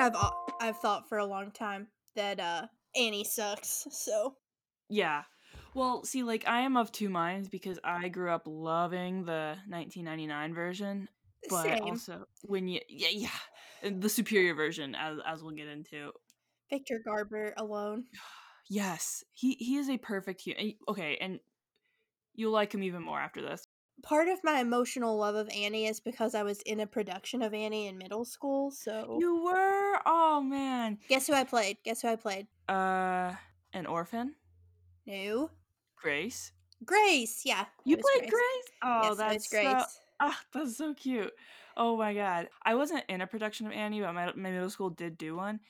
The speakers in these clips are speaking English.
I've I've thought for a long time that uh Annie sucks. So Yeah. Well, see, like I am of two minds because I grew up loving the 1999 version, but same. also when you yeah yeah the superior version as as we'll get into. Victor Garber alone. Yes, he he is a perfect human. Okay, and you'll like him even more after this. Part of my emotional love of Annie is because I was in a production of Annie in middle school. So You were oh man. guess who I played? Guess who I played? Uh, an orphan, No, Grace. Grace. Yeah, You played Grace. Oh, yes, that's Grace. so ah, that's so cute. Oh my god, I wasn't in a production of Annie, but my my middle school did do one,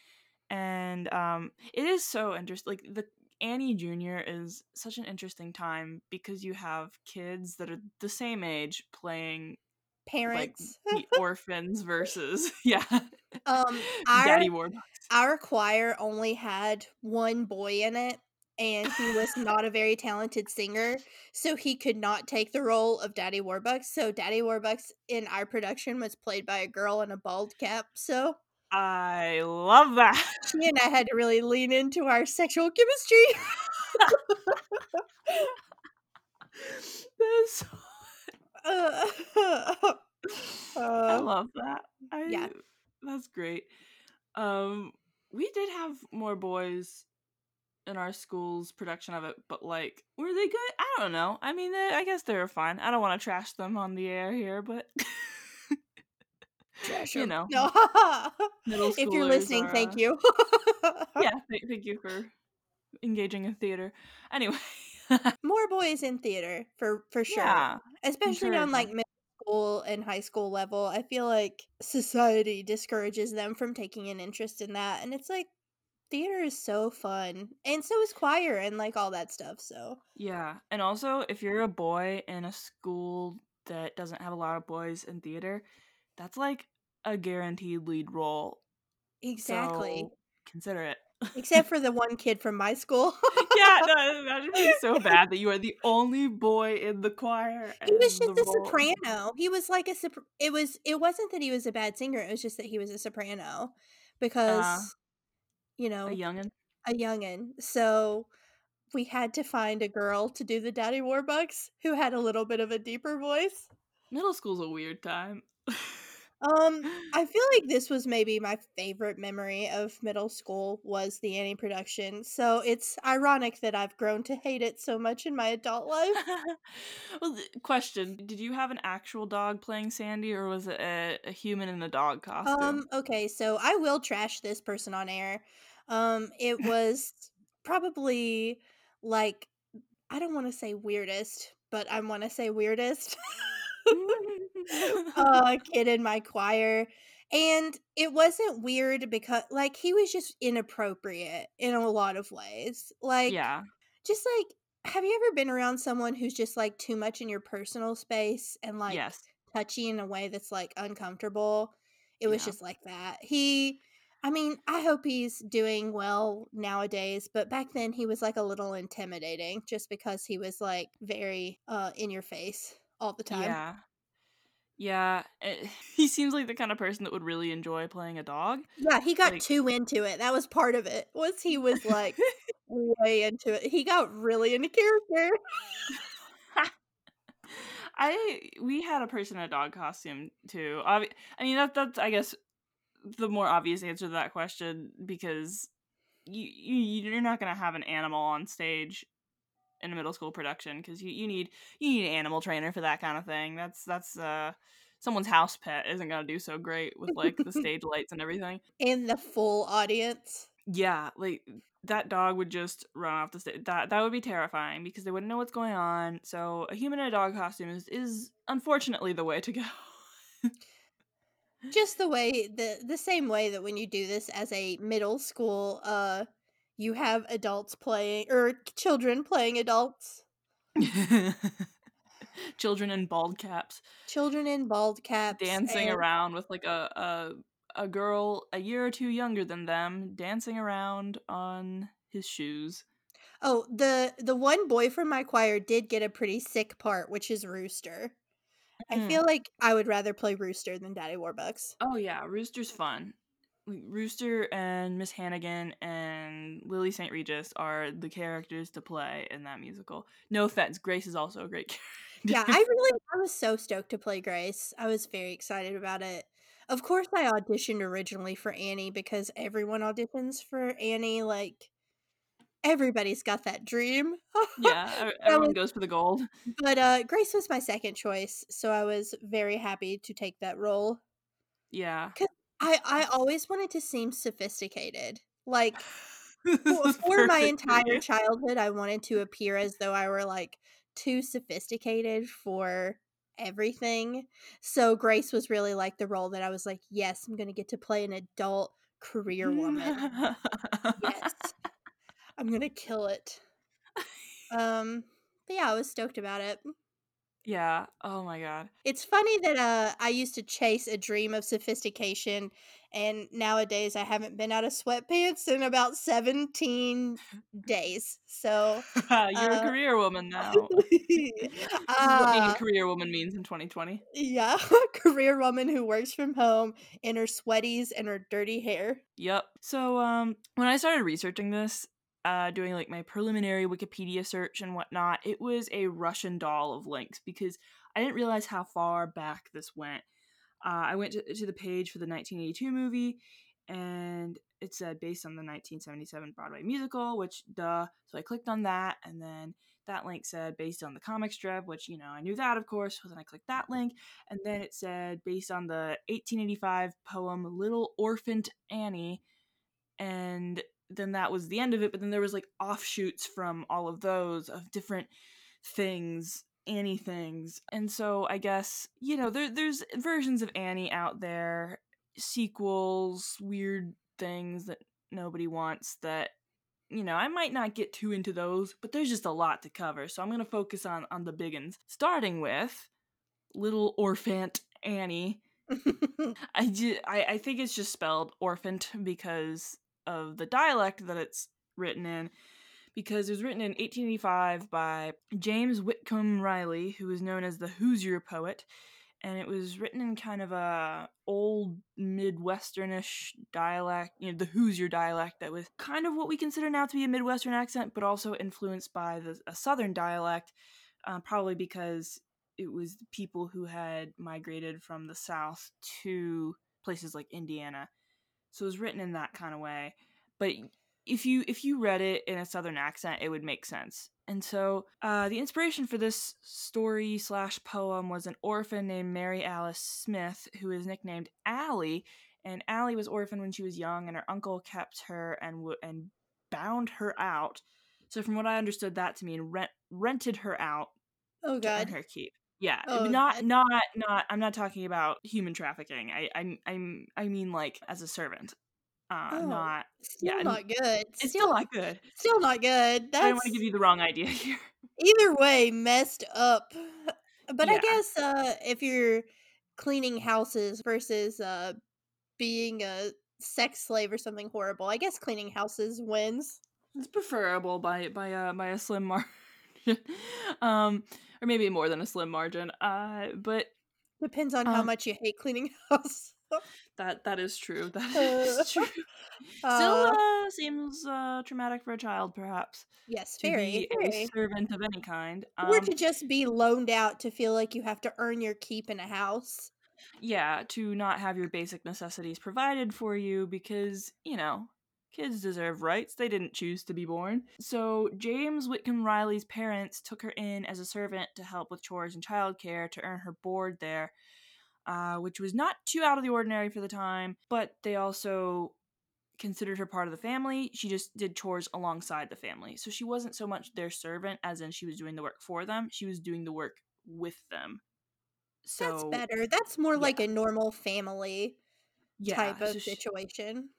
and um, it is so interesting. Like the Annie Junior is such an interesting time because you have kids that are the same age playing like Parents. the orphans versus yeah, um, our Daddy Warbucks. our choir only had one boy in it and he was not a very talented singer so he could not take the role of daddy warbucks so daddy warbucks in our production was played by a girl in a bald cap so I love that. she and i had to really lean into our sexual chemistry That's uh, I love that. I, yeah. that's great. Um, we did have more boys in our school's production of it, but like, were they good? I don't know. I mean, they, I guess they were fine. I don't want to trash them on the air here, but trash you know, no middle if you're listening are, thank you yeah, th- thank you for engaging in theater. Anyway, more boys in theater for for sure yeah, especially on like middle school and high school level i feel like society discourages them from taking an interest in that and it's like theater is so fun and so is choir and like all that stuff so Yeah, and also if you're a boy in a school that doesn't have a lot of boys in theater, that's like a guaranteed lead role. exactly So consider it. Except for the one kid from my school yeah, no, imagine being so bad that you are the only boy in the choir. he was just a role- soprano he was like a sopr- it was it wasn't that he was a bad singer it was just that he was a soprano uh-huh. because you know a youngin. a youngin. So we had to find a girl to do the Daddy Warbucks who had a little bit of a deeper voice. Middle school's a weird time. Um, I feel like this was maybe my favorite memory of middle school was the Annie production. So it's ironic that I've grown to hate it so much in my adult life. well, question: Did you have an actual dog playing Sandy, or was it a, a human in a dog costume? Um, okay, so I will trash this person on air. Um, it was probably like I don't want to say weirdest, but I want to say weirdest. uh kid in my choir and it wasn't weird because like he was just inappropriate in a lot of ways like yeah, just like have you ever been around someone who's just like too much in your personal space and like yes. touchy in a way that's like uncomfortable it was Yeah. just like that he i mean i hope he's doing well nowadays but back then he was like a little intimidating just because he was like very uh in your face all the time Yeah. Yeah. eh, he seems like the kind of person that would really enjoy playing a dog. Yeah, he got Like- too into it. That was part of it. Was he was like way into it. He got really into character. I we had a person in a dog costume too. Obvi- I mean that that's I guess the more obvious answer to that question because you, you you're not gonna have an animal on stage in a middle school production because you, you need you need an animal trainer for that kind of thing. That's that's uh someone's house pet isn't gonna do so great with like the stage lights and everything. In the full audience. Yeah, like that dog would just run off the stage. That that would be terrifying because they wouldn't know what's going on. So a human in a dog costume is, is unfortunately the way to go. Just the way the the same way that when you do this as a middle school uh you have adults playing or children playing adults. Children in bald caps Children in bald caps dancing and- around with like a, a a girl a year or two younger than them dancing around on his shoes. Oh, the the one boy from my choir did get a pretty sick part, which is Rooster. I Mm. feel like I would rather play Rooster than Daddy Warbucks. Oh yeah, Rooster's fun. Rooster and Miss Hannigan and Lily St. Regis are the characters to play in that musical. No offense, Grace is also a great character. Yeah, I really I was so stoked to play Grace. I was very excited about it. Of course I auditioned originally for Annie because everyone auditions for Annie like everybody's got that dream. yeah, everyone goes for the gold. But uh Grace was my second choice, so I was very happy to take that role. Yeah. Cuz I I always wanted to seem sophisticated. Like for, for my entire childhood, I wanted to appear as though I were like too sophisticated for everything. So Grace was really like the role that I was like, yes, I'm going to get to play an adult career woman. Yes. I'm going to kill it. Um but yeah, I was stoked about it. Yeah. Oh my god. It's funny that uh I used to chase a dream of sophistication and nowadays I haven't been out of sweatpants in about 17 days. So You're a uh career woman now. this is what being a uh career woman means in 2020. yeah, career woman who works from home in her sweaties and her dirty hair. Yep. So um when I started researching this, uh doing like my preliminary Wikipedia search and whatnot, it was a Russian doll of links because I didn't realize how far back this went. Uh, I went to, to the page for the 1982 movie, and it said based on the 1977 Broadway musical, which duh. So I clicked on that, and then that link said based on the comic strip, which you know I knew that of course. So then I clicked that link, and then it said based on the 1885 poem "Little Orphaned Annie," and then that was the end of it. But then there was like offshoots from all of those of different things Annie things. And so I guess, you know, there there's versions of Annie out there, sequels, weird things that nobody wants that you know, I might not get too into those, but there's just a lot to cover. So I'm going to focus on on the big ones, starting with Little Orphant Annie. I, ju- I I think it's just spelled orphant because of the dialect that it's written in because it was written in 1885 by James Whitcomb Riley, who is known as the Hoosier poet, and it was written in kind of a old Midwesternish dialect, you know, the Hoosier dialect that was kind of what we consider now to be a Midwestern accent, but also influenced by the, a Southern dialect, uh, probably because it was people who had migrated from the South to places like Indiana. So it was written in that kind of way. But if you if you read it in a southern accent, it would make sense. And so uh, the inspiration for this story slash poem was an orphan named Mary Alice Smith, who is nicknamed Allie. And Allie was orphaned when she was young, and her uncle kept her and w- and bound her out. So from what I understood, that to mean rent rented her out oh to earn her keep. Yeah, Oh not not not. I'm not talking about human trafficking. I I'm I mean like as a servant. Uh, Oh, not still yeah. not good. It's still Still not good. still not good. I don't want to give you the wrong idea here. either way messed up. But I guess uh if you're cleaning houses versus uh being a sex slave or something horrible, I guess cleaning houses wins. It's preferable by by uh by a slim margin. um or maybe more than a slim margin. Uh but Depends on how um much you hate cleaning house. that that is true. That Uh, true. Still uh uh seems uh traumatic for a child perhaps yes, to very, be a very. servant of any kind. Or Um to just be loaned out to feel like you have to earn your keep in a house. yeah, to not have your basic necessities provided for you because, you know, kids deserve rights. They didn't choose to be born. So, James Whitcomb Riley's parents took her in as a servant to help with chores and childcare to earn her board there, uh, which was not too out of the ordinary for the time, but they also considered her part of the family. She just did chores alongside the family. So, she wasn't so much their servant as in she was doing the work for them, she was doing the work with them. So, That's better. That's more yeah. like a normal family Yeah, type of so she, situation.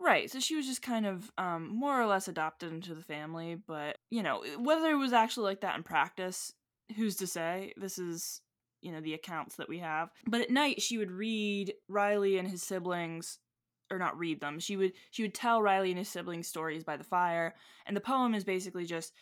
Right. So she was just kind of um, more or less adopted into the family, but you know whether it was actually like that in practice, who's to say? This is you know the accounts that we have. But at night she would read Riley and his siblings, or not read them. She would she would tell Riley and his siblings stories by the fire, and the poem is basically just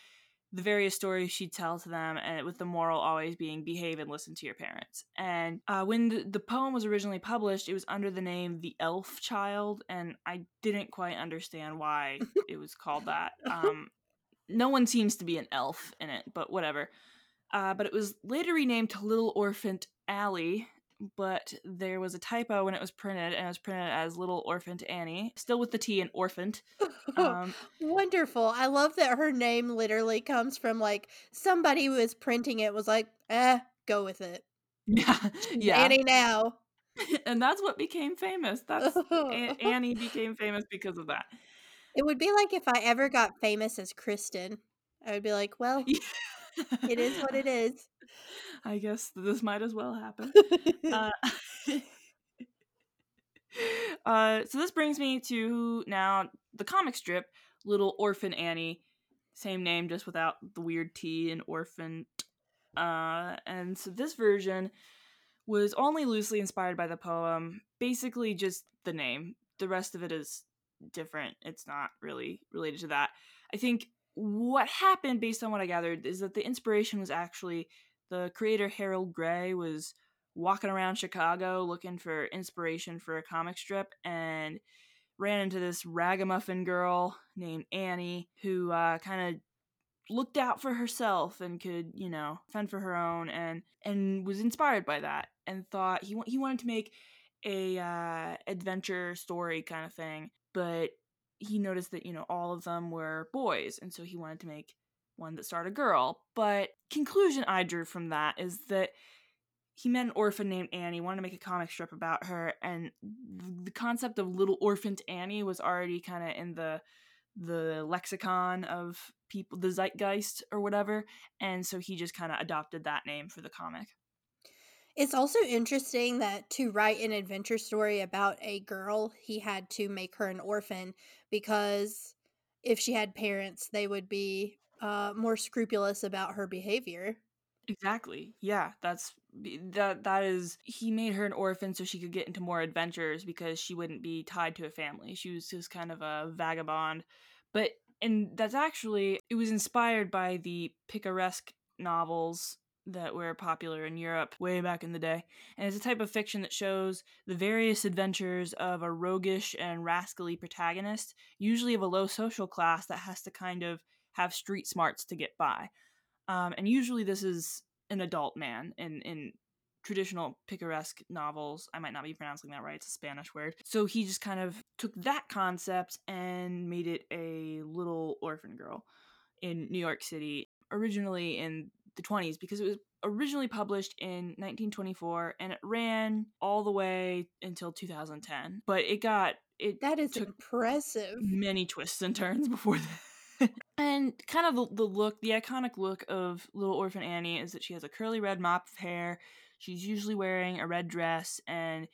the various stories she'd tell to them, and with the moral always being behave and listen to your parents. And uh, when the, the poem was originally published, it was under the name The Elf Child, and I didn't quite understand why it was called that. Um, no one seems to be an elf in it, but whatever. Uh, but it was later renamed to Little Orphant Allie, but there was a typo when it was printed, and it was printed as Little Orphant Annie, still with the T in orphaned. Um, Wonderful. I love that her name literally comes from like somebody who was printing it was like, eh, go with it. Yeah, yeah. Annie now. and that's what became famous. That's Annie became famous because of that. It would be like if I ever got famous as Kristen. I would be like, well, it is what it is. I guess this might as well happen. uh, uh, so this brings me to now the comic strip, Little Orphan Annie, same name just without the weird T and orphan. Uh, and so this version was only loosely inspired by the poem, basically just the name. The rest of it is different. It's not really related to that. I think what happened based on what I gathered is that the inspiration was actually the creator Harold Gray was walking around Chicago looking for inspiration for a comic strip and ran into this ragamuffin girl named Annie who uh, kind of looked out for herself and could you know fend for her own and and was inspired by that and thought he he wanted to make a uh, adventure story kind of thing but he noticed that you know all of them were boys and so he wanted to make one that starred a girl but conclusion i drew from that is that he met an orphan named annie wanted to make a comic strip about her and the concept of little orphan annie was already kind of in the the lexicon of people the zeitgeist or whatever and so he just kind of adopted that name for the comic. It's also interesting that to write an adventure story about a girl, he had to make her an orphan because if she had parents, they would be uh, more scrupulous about her behavior. Exactly. Yeah, that's that that is he made her an orphan so she could get into more adventures because she wouldn't be tied to a family. She was just kind of a vagabond. But and that's actually it was inspired by the picaresque novels that were popular in Europe way back in the day. And it's a type of fiction that shows the various adventures of a roguish and rascally protagonist, usually of a low social class that has to kind of have street smarts to get by. Um, and usually this is an adult man in, in traditional picaresque novels. I might not be pronouncing that right, it's a Spanish word. So he just kind of took that concept and made it a little orphan girl in New York City, originally in the 20s because it was originally published in 1924 and it ran all the way until 2010 but it got it that is impressive many twists and turns before that and kind of the, the look the iconic look of little orphan annie is that she has a curly red mop of hair she's usually wearing a red dress and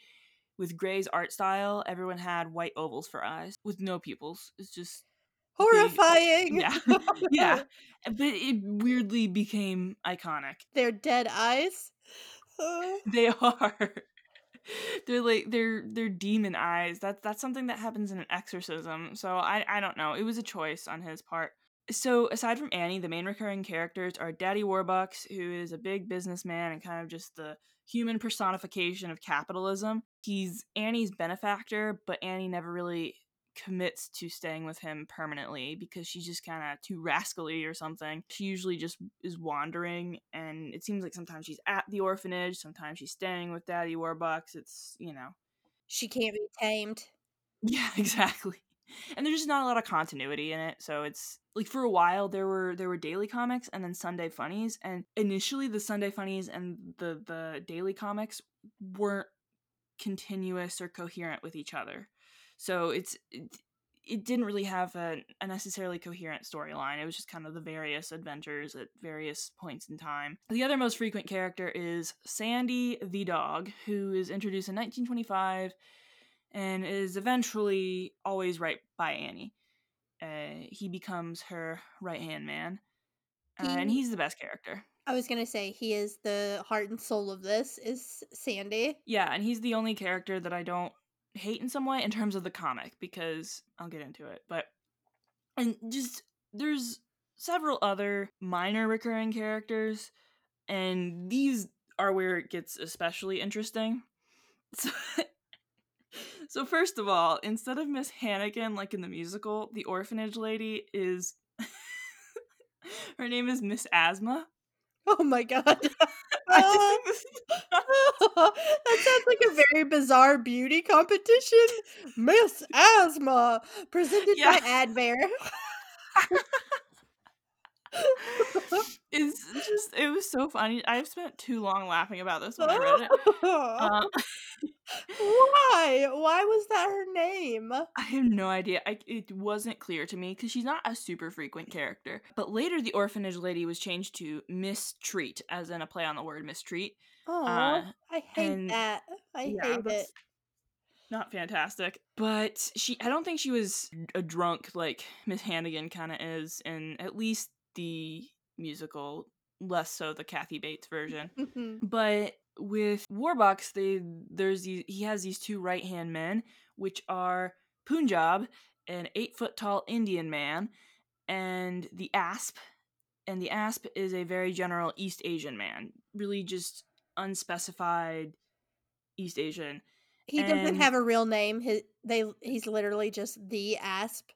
with gray's art style everyone had white ovals for eyes with no pupils it's just horrifying. yeah, yeah, but it weirdly became iconic. They're dead eyes. they are. They're like they're they're demon eyes. That's that's something that happens in an exorcism. So I I don't know. It was a choice on his part. So aside from Annie, the main recurring characters are Daddy Warbucks, who is a big businessman and kind of just the human personification of capitalism. He's Annie's benefactor, but Annie never really commits to staying with him permanently because she's just kind of too rascally or something. She usually just is wandering, and it seems like sometimes she's at the orphanage, sometimes she's staying with Daddy Warbucks. It's, you know. She can't be tamed. Yeah, exactly. And there's just not a lot of continuity in it, so it's like for a while there were there were daily comics and then Sunday funnies, and initially the Sunday funnies and the the daily comics weren't continuous or coherent with each other so it's it, it didn't really have a, a necessarily coherent storyline. It was just kind of the various adventures at various points in time. The other most frequent character is Sandy the dog, who is introduced in 1925 and is eventually always right by Annie. Uh, he becomes her right hand man, uh, he, and he's the best character. I was gonna say he is the heart and soul of this. Is Sandy? Yeah, and he's the only character that I don't hate in some way in terms of the comic because I'll get into it. But and just there's several other minor recurring characters, and these are where it gets especially interesting. So, so first of all, instead of Miss Hannigan like in the musical, the orphanage lady is her name is Miss Asthma. Oh my god. that sounds like a very bizarre beauty competition. Miss Asthma, presented Yeah. by Advair. it's just it was so funny. I've spent too long laughing about this when I read it. Um, Why? Why was that her name? I have no idea. I, it wasn't clear to me because she's not a super frequent character. But later, the orphanage lady was changed to Mistreat, as in a play on the word mistreat. Oh, Uh, I hate and- that. I yeah, hate it. Not fantastic, but she. I don't think she was a drunk like Miss Hannigan kind of is in at least the musical. Less so the Kathy Bates version. Mhm. But with Warbucks, they there's these, he has these two right hand men, which are Punjab, an eight foot tall Indian man, and the Asp. And the Asp is a very general East Asian man, really just unspecified East Asian. He doesn't have a real name. His, they he's literally just the asp.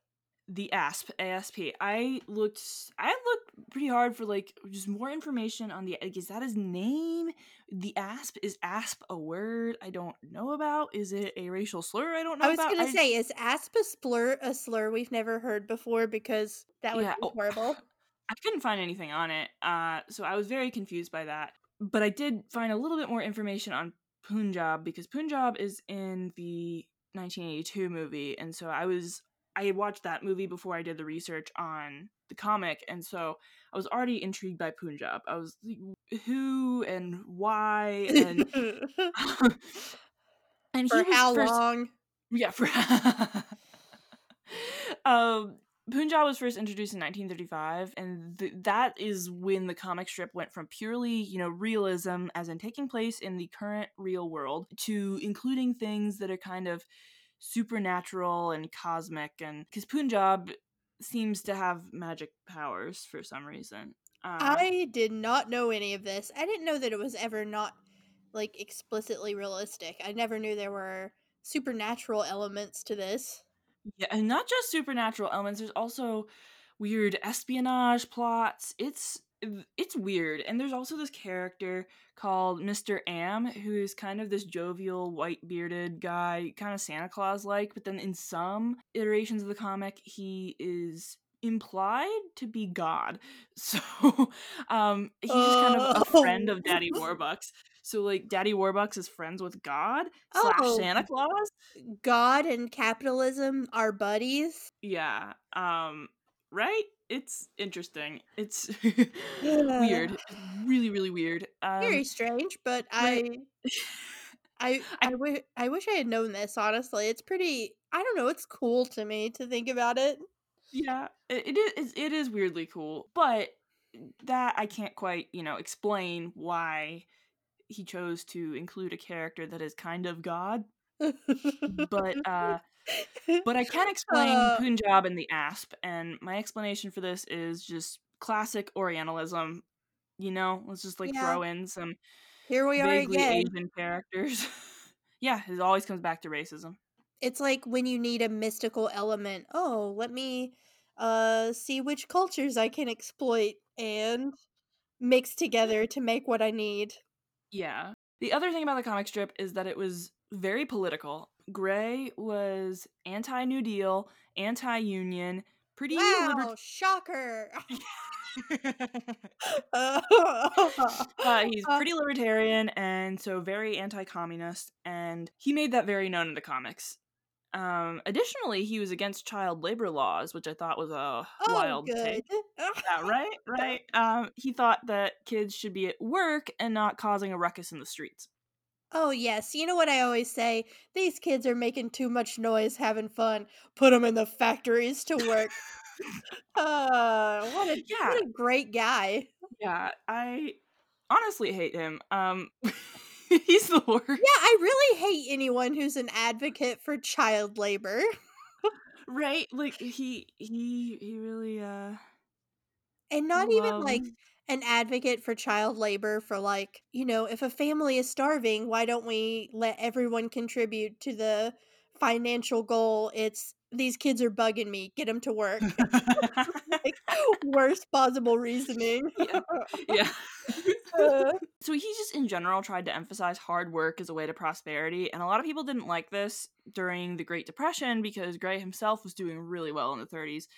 The Asp, ASP. I looked, I looked pretty hard for like just more information on the. Like, is that his name? The Asp is Asp a word I don't know about? Is it a racial slur I don't know I was about? gonna say, is asp a slur a slur we've never heard before? Because that would Yeah, be oh, horrible. I couldn't find anything on it, uh, so I was very confused by that. But I did find a little bit more information on Punjab because Punjab is in the 1982 movie, and so I was I had watched that movie before I did the research on the comic, and so I was already intrigued by Punjab. I was like, who and why and and For how first, long? yeah, for um, Punjab was first introduced in 1935, and th- that is when the comic strip went from purely, you know, realism, as in taking place in the current real world, to including things that are kind of supernatural and cosmic, and because Punjab seems to have magic powers for some reason. Uh, I did not know any of this. I didn't know that it was ever not like explicitly realistic. I never knew there were supernatural elements to this. Yeah, and not just supernatural elements. There's also weird espionage plots. It's it's weird, and there's also this character called Mr. Am, who is kind of this jovial, white bearded guy, kind of Santa Claus like. But then in some iterations of the comic, he is implied to be God. So, um, he's just kind of a friend of Daddy Oh. Warbucks. So, like, Daddy Warbucks is friends with God slash Oh. Santa Claus. God and capitalism are buddies. Yeah. Um right? It's interesting. It's weird. Really really weird. Um Very strange, but I I I, wish I had known this, honestly. It's pretty I don't know, it's cool to me to think about it. yeah, it, it is it is weirdly cool, but that I can't quite, you know, explain why he chose to include a character that is kind of god, but uh but I can explain Uh. Punjab and the Asp, and my explanation for this is just classic Orientalism. You know, let's just like Yeah. throw in some Here we are again. Asian characters. yeah, it always comes back to racism. It's like when you need a mystical element. Oh, let me uh see which cultures I can exploit and mix together to make what I need. Yeah. The other thing about the comic strip is that it was very political. Gray was anti New Deal, anti union, pretty Wow, shocker. uh, he's pretty libertarian and so very anti-communist and he made that very known in the comics um additionally he was against child labor laws which i thought was a oh, wild good. take yeah right right um he thought that kids should be at work and not causing a ruckus in the streets Oh, yes. You know what I always say? These kids are making too much noise having fun. Put them in the factories to work. uh, what a Yeah. what a great guy. yeah i honestly hate him um he's the worst Yeah, I really hate anyone who's an advocate for child labor. right like he he he really uh And not even, like, an advocate for child labor for, like, you know, if a family is starving, why don't we let everyone contribute to the financial goal? It's, "These kids are bugging me, Get them to work." Like, worst possible reasoning. Yeah. Yeah. Uh. So he just in general tried to emphasize hard work as a way to prosperity, and a lot of people didn't like this during the Great Depression because Gray himself was doing really well in the 30s.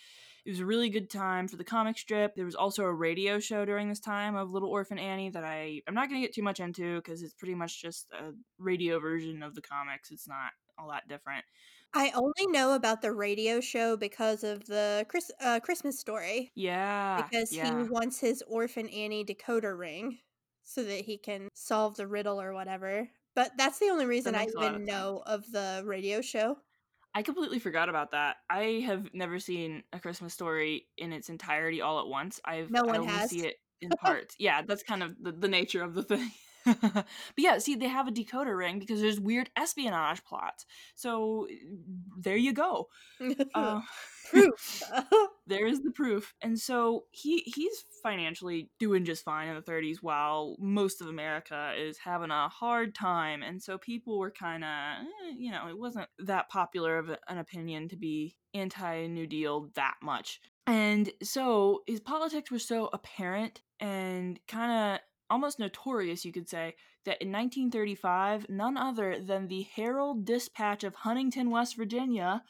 It was a really good time for the comic strip. There was also a radio show during this time of Little Orphan Annie that I I'm not going to get too much into because it's pretty much just a radio version of the comics. It's not all that different. I only know about the radio show because of the Chris uh, Christmas Story. Yeah. Because he wants his Orphan Annie decoder ring so that he can solve the riddle or whatever. But that's the only reason I a lot even know of the radio show. I completely forgot about that. I have never seen A Christmas Story in its entirety all at once. I've No I only has. see it in parts. yeah, that's kind of the, the nature of the thing. but yeah, see, they have a decoder ring because there's weird espionage plots. So there you go. Uh, Proof. there is the proof and so he he's financially doing just fine in the 30s while most of america is having a hard time and so people were kind of eh, you know it wasn't that popular of an opinion to be anti new deal that much and so his politics were so apparent and kind of almost notorious you could say that in 1935 none other than the herald dispatch of huntington west virginia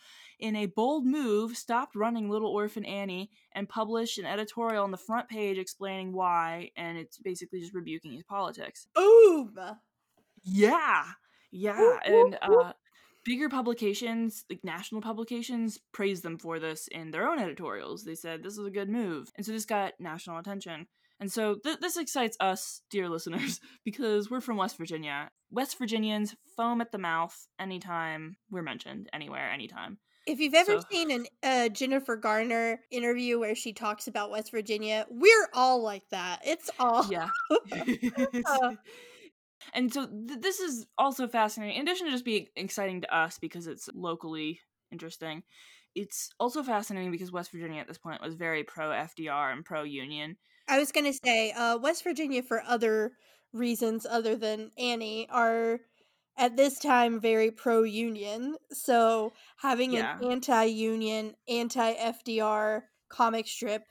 in a bold move, stopped running Little Orphan Annie and published an editorial on the front page explaining why, and it's basically just rebuking his politics. Boom. Yeah, yeah, whoop, and whoop. uh, bigger publications, like national publications, praised them for this in their own editorials. They said this is a good move, and so this got national attention. And so th- this excites us, dear listeners, because we're from West Virginia. West Virginians foam at the mouth anytime we're mentioned, anywhere, anytime. If you've ever So- seen a uh, Jennifer Garner interview where she talks about West Virginia, we're all like that. It's all Yeah. Uh. and so th- this is also fascinating. In addition to just being exciting to us because it's locally interesting, it's also fascinating because West Virginia at this point was very pro FDR and pro union. I was gonna say, uh, West Virginia for other reasons other than Annie are at this time very pro union. So having Yeah. an anti union, anti FDR comic strip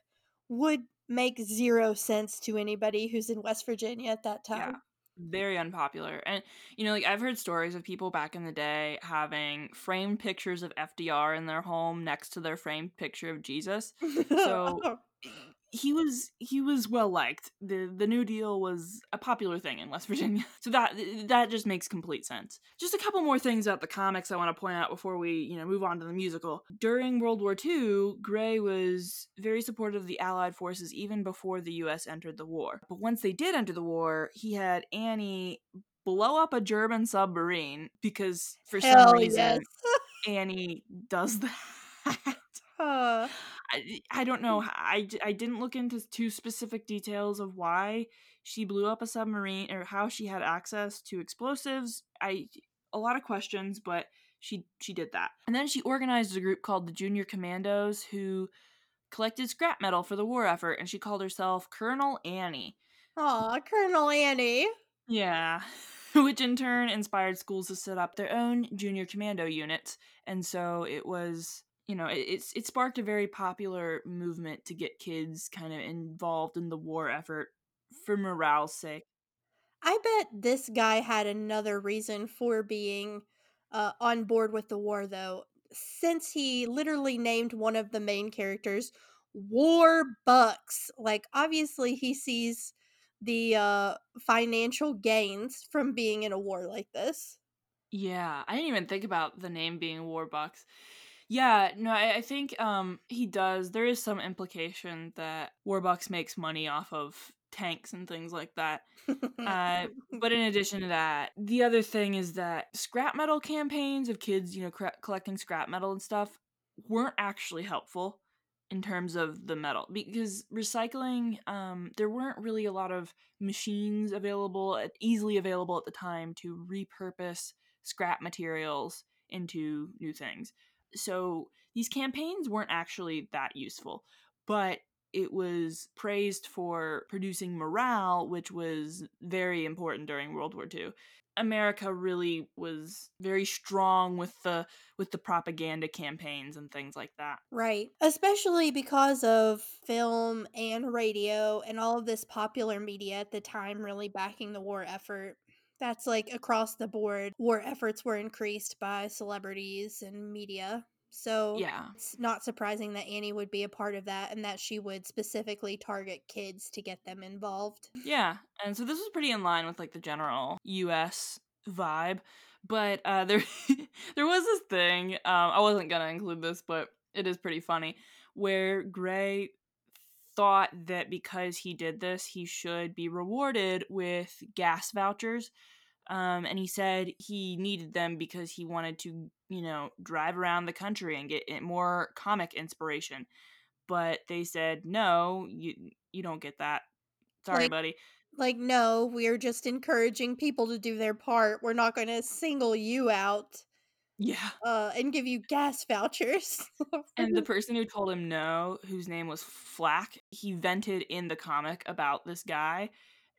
would make zero sense to anybody who's in West Virginia at that Yeah. time. Very unpopular. And you know, like I've heard stories of people back in the day having framed pictures of FDR in their home next to their framed picture of Jesus. So he was he was well liked. The the New Deal was a popular thing in West Virginia. So that that just makes complete sense. Just a couple more things about the comics I want to point out before we, you know, move on to the musical. During World War II, Gray was very supportive of the Allied forces even before the US entered the war. But once they did enter the war, he had Annie blow up a German submarine because for some reason yes. Annie does that. I, I don't know. Mm. I, I didn't look into too specific details of why she blew up a submarine or how she had access to explosives. I a lot of questions, but she she did that. And then she organized a group called the Junior Commandos who collected scrap metal for the war effort and she called herself Colonel Annie. Aw, Colonel Annie. Yeah. Which in turn inspired schools to set up their own junior commando units. And so it was, you know, it, it's it sparked a very popular movement to get kids kind of involved in the war effort for morale's sake. I bet this guy had another reason for being uh, on board with the war, though, since he literally named one of the main characters War Bucks. Like, obviously, he sees the uh, financial gains from being in a war like this. Yeah, I didn't even think about the name being Warbucks. Yeah, no, I, I think um he does. There is some implication that Warbucks makes money off of tanks and things like that. Uh, but in addition to that, the other thing is that scrap metal campaigns of kids, you know, collecting scrap metal and stuff weren't actually helpful in terms of the metal because recycling um there weren't really a lot of machines available uh, easily available at the time to repurpose scrap materials into new things so these campaigns weren't actually that useful but it was praised for producing morale, which was very important during World War II. America really was very strong with the with the propaganda campaigns and things like that. Right. Especially because of film and radio and all of this popular media at the time really backing the war effort. That's like across the board. War efforts were increased by celebrities and media. So Yeah. it's not surprising that Annie would be a part of that and that she would specifically target kids to get them involved. Yeah, and so this was pretty in line with like the general U.S. vibe, but uh, there there was this thing. Um, I wasn't gonna include this, but it is pretty funny, where Gray thought that because he did this, he should be rewarded with gas vouchers. Um, and he said he needed them because he wanted to, you know, drive around the country and get it- more comic inspiration. But they said, no, you you don't get that. Sorry, Like- buddy. Like, no, we're just encouraging people to do their part. We're not going to single you out Yeah. uh, and give you gas vouchers. And the person who told him no, whose name was Flack, he vented in the comic about this guy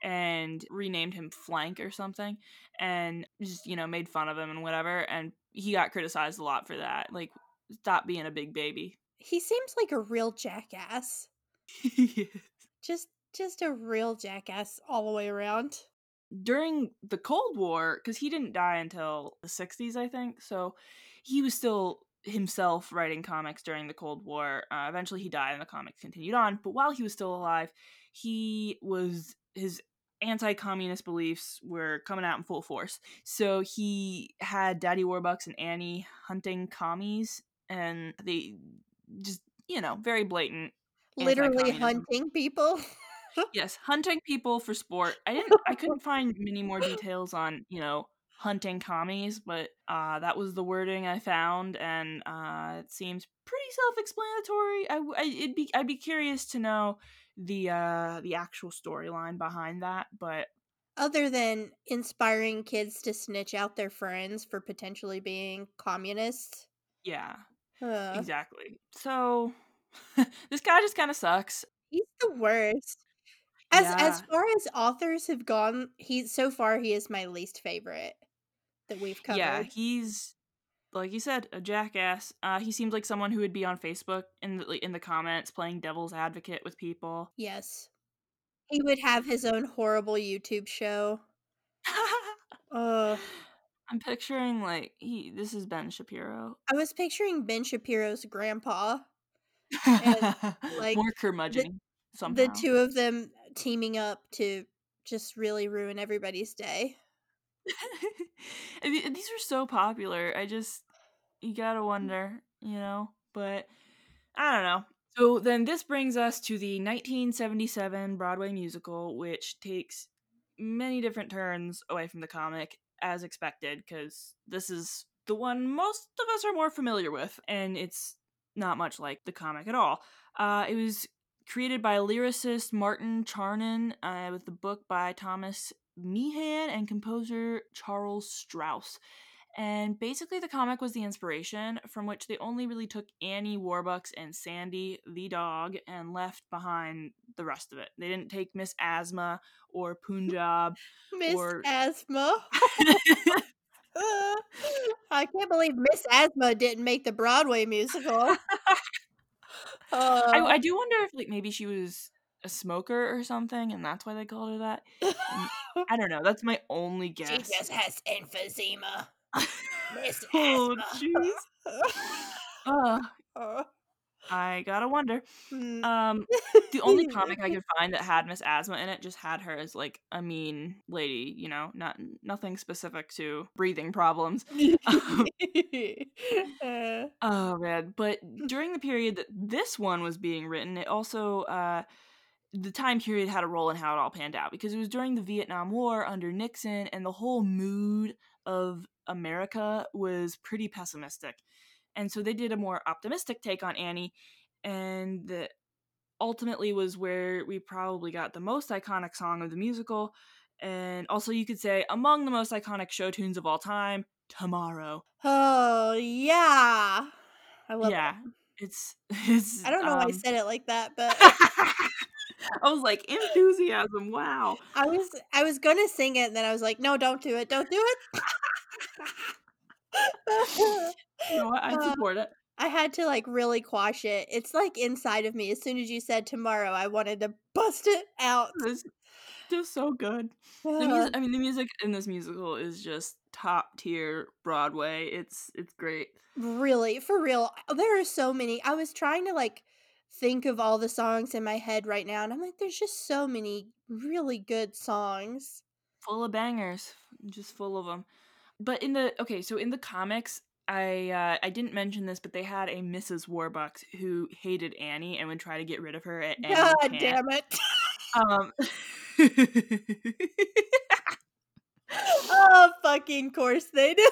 and renamed him Flank or something and just, you know, made fun of him and whatever. And he got criticized a lot for that. Like, stop being a big baby. he seems like a real jackass. Just just a real jackass all the way around. During the Cold War, because he didn't die until the 60s, I think. So he was still himself writing comics during the Cold War. Uh, eventually, he died and the comics continued on. But while he was still alive, he was his anti-communist beliefs were coming out in full force. So he had Daddy Warbucks and Annie hunting commies, and they just you know very blatant. Literally hunting people. Yes, hunting people for sport. I didn't. I couldn't find many more details on you know hunting commies, but uh, that was the wording I found, and uh, it seems pretty self-explanatory. I, I- it'd be I'd be curious to know the uh, the actual storyline behind that, but Other than inspiring kids to snitch out their friends for potentially being communists. yeah, exactly. So this guy just kind of sucks. he's the worst. As as far as authors have gone, he so far he is my least favorite that we've covered. Yeah, he's like you said, a jackass. Uh, he seems like someone who would be on Facebook in the in the comments playing devil's advocate with people. yes. He would have his own horrible YouTube show. Ugh. I'm picturing like he. This is Ben Shapiro. I was picturing Ben Shapiro's grandpa, like, More curmudgeon somehow. the two of them teaming up to just really ruin everybody's day. These are so popular. I just you gotta wonder, you know. But I don't know. So then this brings us to the 1977 Broadway musical, which takes many different turns away from the comic, as expected, because this is the one most of us are more familiar with, and it's not much like the comic at all. Uh, it was created by lyricist Martin Charnin, uh, with the book by Thomas Meehan and composer Charles Strouse. And basically, the comic was the inspiration from which they only really took Annie Warbucks and Sandy, the dog, and left behind the rest of it. They didn't take Miss Asthma or Punjab. Miss Or- Asthma. I can't believe Miss Asthma didn't make the Broadway musical. Uh, I, I do wonder if, like, maybe she was a smoker or something, and that's why they called her that. I don't know. That's my only she guess. just has emphysema. Oh, jeez. Uh, Uh, I gotta wonder. mm. Um, the only comic I could find that had Miss Asthma in it just had her as like a mean lady, you know, not nothing specific to breathing problems. Uh, Oh man! But during the period that this one was being written, it also uh, the time period had a role in how it all panned out because it was during the Vietnam War under Nixon, and the whole mood of America was pretty pessimistic, and so they did a more optimistic take on Annie, and the ultimately was where we probably got the most iconic song of the musical, and also you could say among the most iconic show tunes of all time, "Tomorrow." oh yeah, I love yeah. It's it's I don't know why I um said it like that, but I was like, "Enthusiasm, wow." I was I was gonna sing it, and then I was like, "No, don't do it, don't do it." You know what? I Uh, support it. I had to, like, really quash it. It's, like, inside of me. As soon as you said "tomorrow," I wanted to bust it out. It's just so good. The Uh, music I mean, the music in this musical is just top tier Broadway. It's it's great. really, for real, uh, there are so many. I was trying to, like, think of all the songs in my head right now, and I'm like, there's just so many really good songs. Full of bangers, just full of them. But in the okay, so in the comics, I uh, I didn't mention this, but they had a Mrs. Warbucks who hated Annie and would try to get rid of her at any God damn it. Um, Oh, fucking course they do.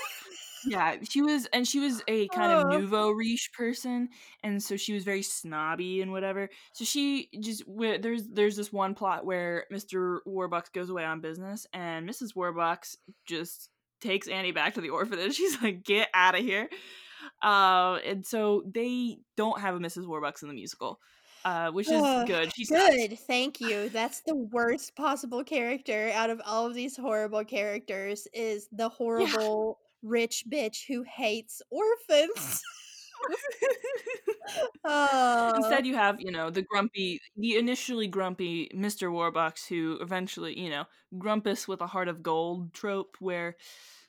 yeah, she was, and she was a kind of Oh. nouveau riche person, and so she was very snobby and whatever. So she just there's there's this one plot where Mr. Warbucks goes away on business, and Mrs. Warbucks just takes Annie back to the orphanage. She's like, "Get out of here!" Uh, and so they don't have a Mrs. Warbucks in the musical, uh, which is good. She sucks. Good, thank you. That's the worst possible character out of all of these horrible characters is the horrible rich bitch who hates orphans. Oh. Instead, you have, you know, the grumpy, the initially grumpy Mr. Warbucks who eventually, you know, grumpus with a heart of gold trope where,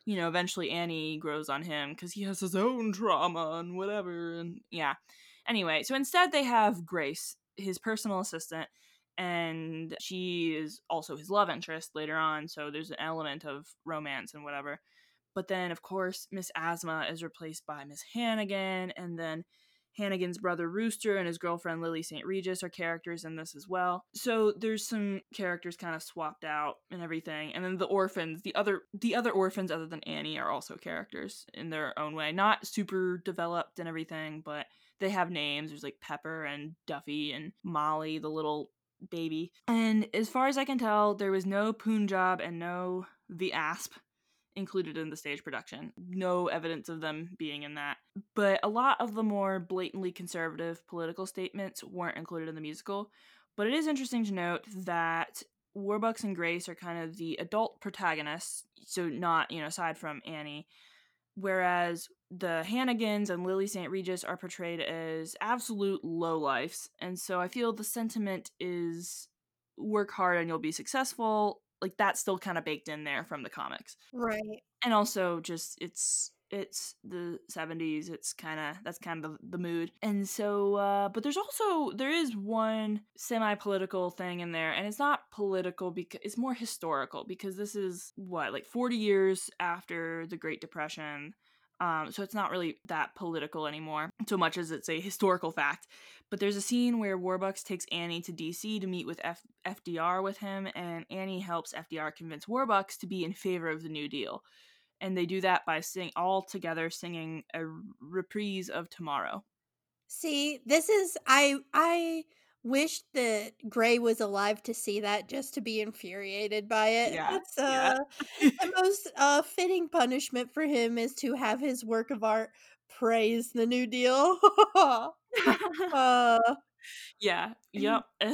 you know, eventually Annie grows on him because he has his own trauma and whatever. And yeah. Anyway, so instead they have Grace, his personal assistant, and she is also his love interest later on. So there's an element of romance and whatever. But then, of course, Miss Asthma is replaced by Miss Hannigan, and then Hannigan's brother Rooster and his girlfriend Lily St. Regis are characters in this as well. So there's some characters kind of swapped out and everything. And then the orphans, the other the other orphans other than Annie are also characters in their own way. Not super developed and everything, but they have names. There's like Pepper and Duffy and Molly, the little baby. And as far as I can tell, there was no Punjab and no the Asp included in the stage production. No evidence of them being in that. But a lot of the more blatantly conservative political statements weren't included in the musical. But it is interesting to note that Warbucks and Grace are kind of the adult protagonists, so not, you know, aside from Annie, whereas the Hannigans and Lily St. Regis are portrayed as absolute lowlifes. And so I feel the sentiment is work hard and you'll be successful. Like that's still kind of baked in there from the comics. Right. And also just it's it's the 70s it's kind of that's kind of the, the mood and so uh but there's also there is one semi-political thing in there and it's not political because it's more historical because this is what like 40 years after the great depression um, so it's not really that political anymore so much as it's a historical fact. But there's a scene where warbucks takes annie to dc to meet with F- fdr with him and annie helps fdr convince warbucks to be in favor of the new deal. And they do that by sing all together singing a reprise of tomorrow. See, this is I I wish that Gray was alive to see that just to be infuriated by it. Yeah, That's yeah. uh the most uh fitting punishment for him is to have his work of art praise the New Deal. uh yeah yep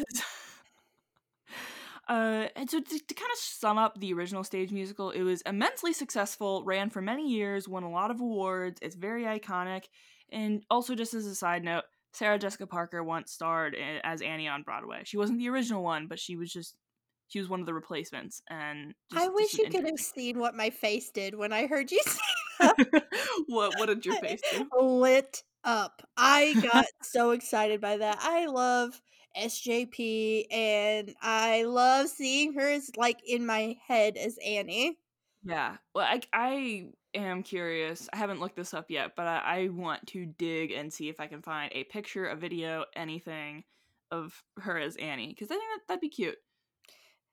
Uh, and so to, to kind of sum up the original stage musical, it was immensely successful, ran for many years, won a lot of awards. It's very iconic, and also just as a side note, Sarah Jessica Parker once starred as Annie on Broadway. She wasn't the original one, but she was just she was one of the replacements. And just, I wish you could have seen what my face did when I heard you say that. what what did your face do? lit up. I got so excited by that. I love SJP and I love seeing her as like in my head as Annie. Yeah. Well, I I am curious. I haven't looked this up yet, but I, I want to dig and see if I can find a picture, a video, anything of her as Annie because I think that, that'd be cute.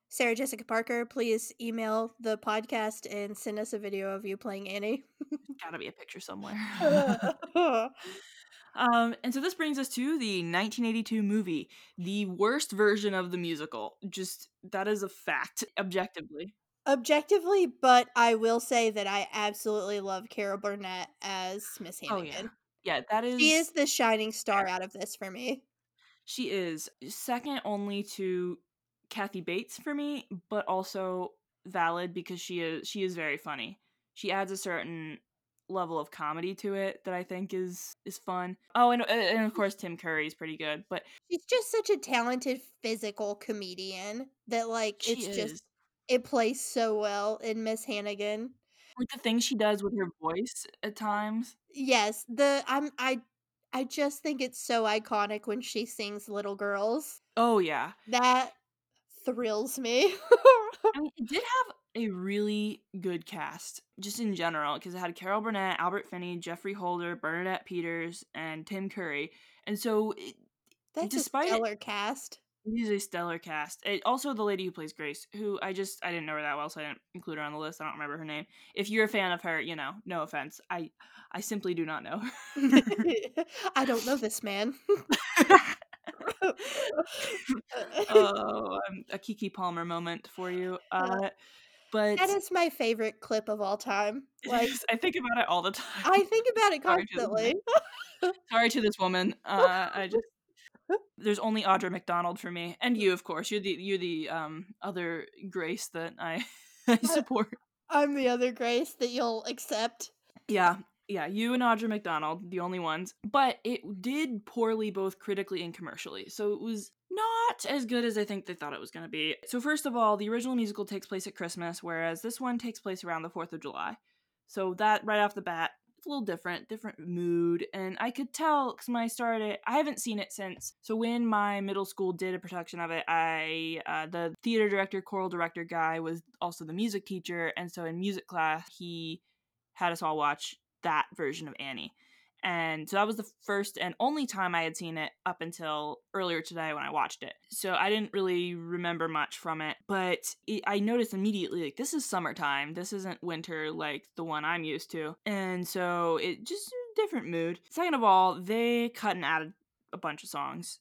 Sarah Jessica Parker, please email the podcast and send us a video of you playing Annie. Gotta be a picture somewhere. um, and so this brings us to the 1982 movie, the worst version of the musical. Just that is a fact, objectively. Objectively, but I will say that I absolutely love Carol Burnett as Miss Oh, yeah. Hannigan. Yeah, that is She is the shining star out of this for me. She is eh, second only to Kathy Bates for me, but also valid because she is she is very funny. She adds a certain level of comedy to it that I think is is fun. Oh, and eh, and of course Tim Curry is pretty good, but she's just such a talented physical comedian that like it's is. just it plays so well in Miss Hannigan. Like the things she does with her voice at times. Yes, the I'm I I just think it's so iconic when she sings Little Girls. Oh yeah. That thrills me. I mean, it did have a really good cast, just in general, because it had Carol Burnett, Albert Finney, Geoffrey Holder, Bernadette Peters, and Tim Curry. And so, it, That's despite a stellar cast. Is a stellar cast. It, also, the lady who plays Grace, who I just I didn't know her that well, so I didn't include her on the list. I don't remember her name. If you're a fan of her, you know, no offense, I I simply do not know. I don't know this man. oh, um, a Keke Palmer moment for you. Uh, but that is my favorite clip of all time. Like I think about it all the time. I think about it Sorry to constantly. Sorry to this woman. Uh, I just there's only Audra McDonald for me, and you, of course. You're the you're the um other Grace that I I support. I'm the other Grace that you'll accept. Yeah, yeah, you and Audra McDonald, the only ones. But it did poorly both critically and commercially. So it was not as good as I think they thought it was going to be. So, first of all, the original musical takes place at Christmas, whereas this one takes place around the 4th of July. So, that right off the bat, a little different, different mood. And I could tell because when I started, I haven't seen it since. So, when my middle school did a production of it, I, uh, the theater director, choral director guy was also the music teacher. And so, in music class, he had us all watch that version of Annie. And so that was the first and only time I had seen it up until earlier today when I watched it. So I didn't really remember much from it, but it, I noticed immediately like this is summertime. This isn't winter like the one I'm used to. And so it just different mood. Second of all, they cut and added a bunch of songs,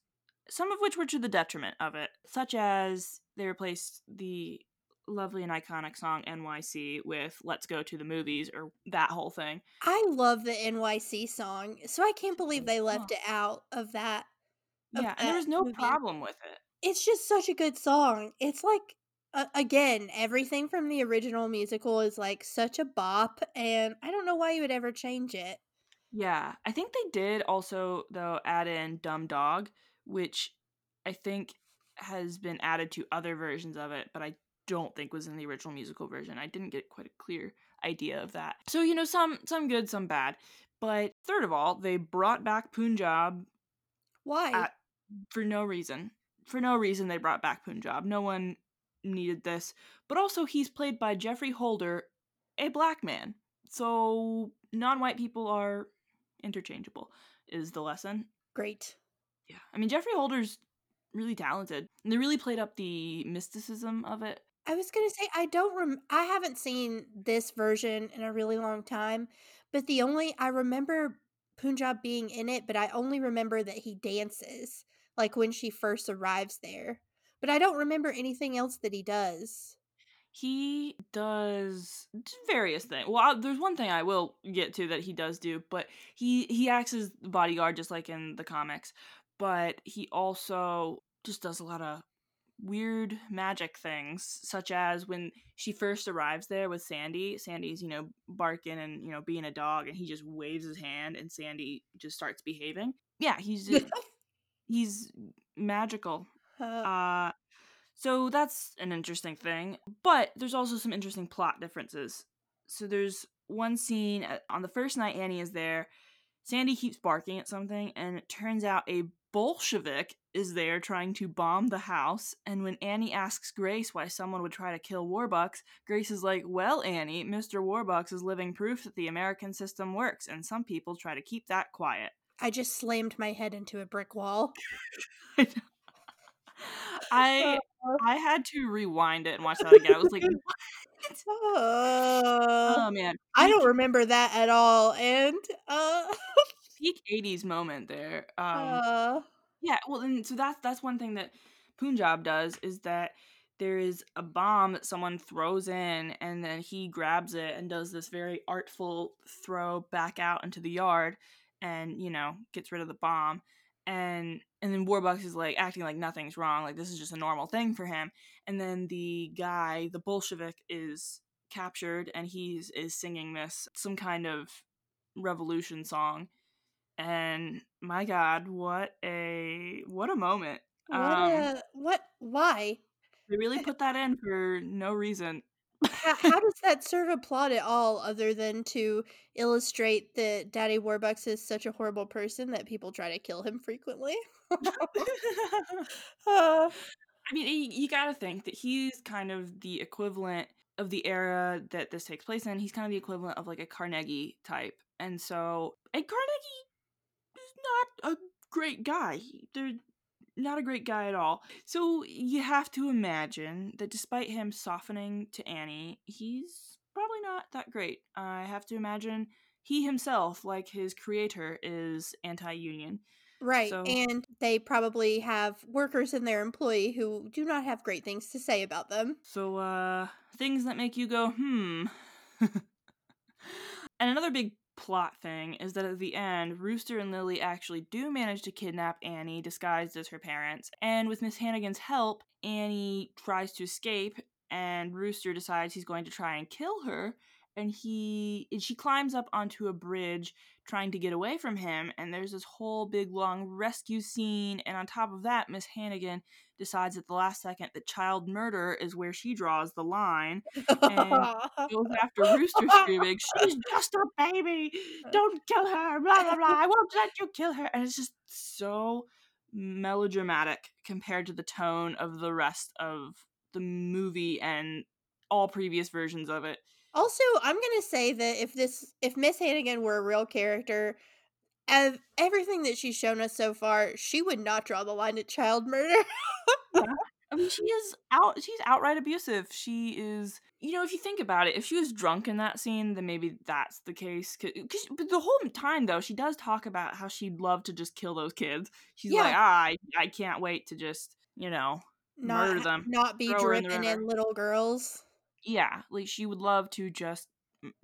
some of which were to the detriment of it, such as they replaced the lovely and iconic song NYC with Let's Go to the Movies or that whole thing. I love the NYC song, so I can't believe they left it out of that. of yeah, and there was no movie. problem with it. It's just such a good song. It's like uh, again, everything from the original musical is like such a bop and I don't know why you would ever change it. Yeah, I think they did also though add in Dumb Dog, which I think has been added to other versions of it, but I don't think was in the original musical version. I didn't get quite a clear idea of that. So, you know, some some good, some bad. But third of all, they brought back Punjab. Why? At, for no reason. For no reason they brought back Punjab. No one needed this. But also he's played by Geoffrey Holder, a black man. So non-white people are interchangeable is the lesson. Great. Yeah. I mean Geoffrey Holder's really talented. And they really played up the mysticism of it. I was gonna say I don't rem- I haven't seen this version in a really long time, but the only I remember Punjab being in it, but I only remember that he dances like when she first arrives there. But I don't remember anything else that he does. He does various things. Well, there's one thing I will get to that he does do, but he he acts as bodyguard just like in the comics. But he also just does a lot of weird magic things, such as when she first arrives there with Sandy. Sandy's, you know, barking and, you know, being a dog, and he just waves his hand, and Sandy just starts behaving. Yeah, he's he's magical. Uh, so that's an interesting thing. But there's also some interesting plot differences. So there's one scene on the first night Annie is there. Sandy keeps barking at something, and it turns out a Bolshevik is there trying to bomb the house, and when Annie asks Grace why someone would try to kill Warbucks, Grace is like, Well, Annie, Mr. Warbucks is living proof that the American system works, and some people try to keep that quiet. I just slammed my head into a brick wall. I I had to rewind it and watch that again. I was like, oh, oh man, I don't remember that at all. And uh peak 80s moment there. Um, uh. Yeah, well, and so that's that's one thing that Punjab does is that there is a bomb that someone throws in, and then he grabs it and does this very artful throw back out into the yard. and you know gets rid of the bomb and and then Warbucks is like acting like nothing's wrong, like this is just a normal thing for him. And then the guy, the Bolshevik, is captured and he's is singing this some kind of revolution song. And my God, what a what a moment! What Um, a what? Why? they really put that in for no reason. How, how does that serve a plot at all, other than to illustrate that Daddy Warbucks is such a horrible person that people try to kill him frequently? Uh, I mean, you, you got to think that he's kind of the equivalent of the era that this takes place in. He's kind of the equivalent of like a Carnegie type. And so, and Carnegie not a great guy. They're not a great guy at all. So, you have to imagine that despite him softening to Annie, he's probably not that great. I have to imagine he himself, like his creator, is anti union. right, So- and they probably have workers in their employ who do not have great things to say about them. So, uh, things that make you go, hmm. and another big plot thing is that at the end, Rooster and Lily actually do manage to kidnap Annie disguised as her parents. And with Miss Hannigan's help, Annie tries to escape, and Rooster decides he's going to try and kill her. And he and she climbs up onto a bridge trying to get away from him, and there's this whole big long rescue scene. And on top of that, Miss Hannigan decides at the last second that child murder is where she draws the line. and Goes after Rooster screaming, She's just a baby! Don't kill her! Blah blah blah! I won't let you kill her! And it's just so melodramatic compared to the tone of the rest of the movie and all previous versions of it. Also, I'm gonna say that if this if Miss Hannigan were a real character, of everything that she's shown us so far, she would not draw the line at child murder. I mean, she is out. She's outright abusive. She is, you know, if you think about it, if she was drunk in that scene, then maybe that's the case. Cause, 'cause- but the whole time though, she does talk about how she'd love to just kill those kids. She's like, ah, I, I can't wait to just, you know, not murder them. not be her in dripping in little girls. Yeah, like she would love to just,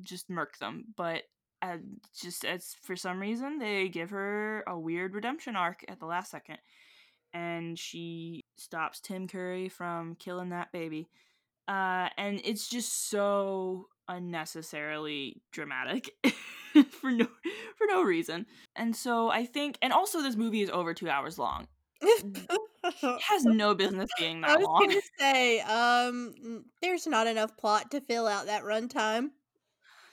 just murk them, but. Uh, just as for some reason they give her a weird redemption arc at the last second and she stops Tim Curry from killing that baby. Uh, and it's just so unnecessarily dramatic for no for no reason. And so I think, and also this movie is over two hours long. It has no business being that long. I was long. gonna say, um, there's not enough plot to fill out that runtime.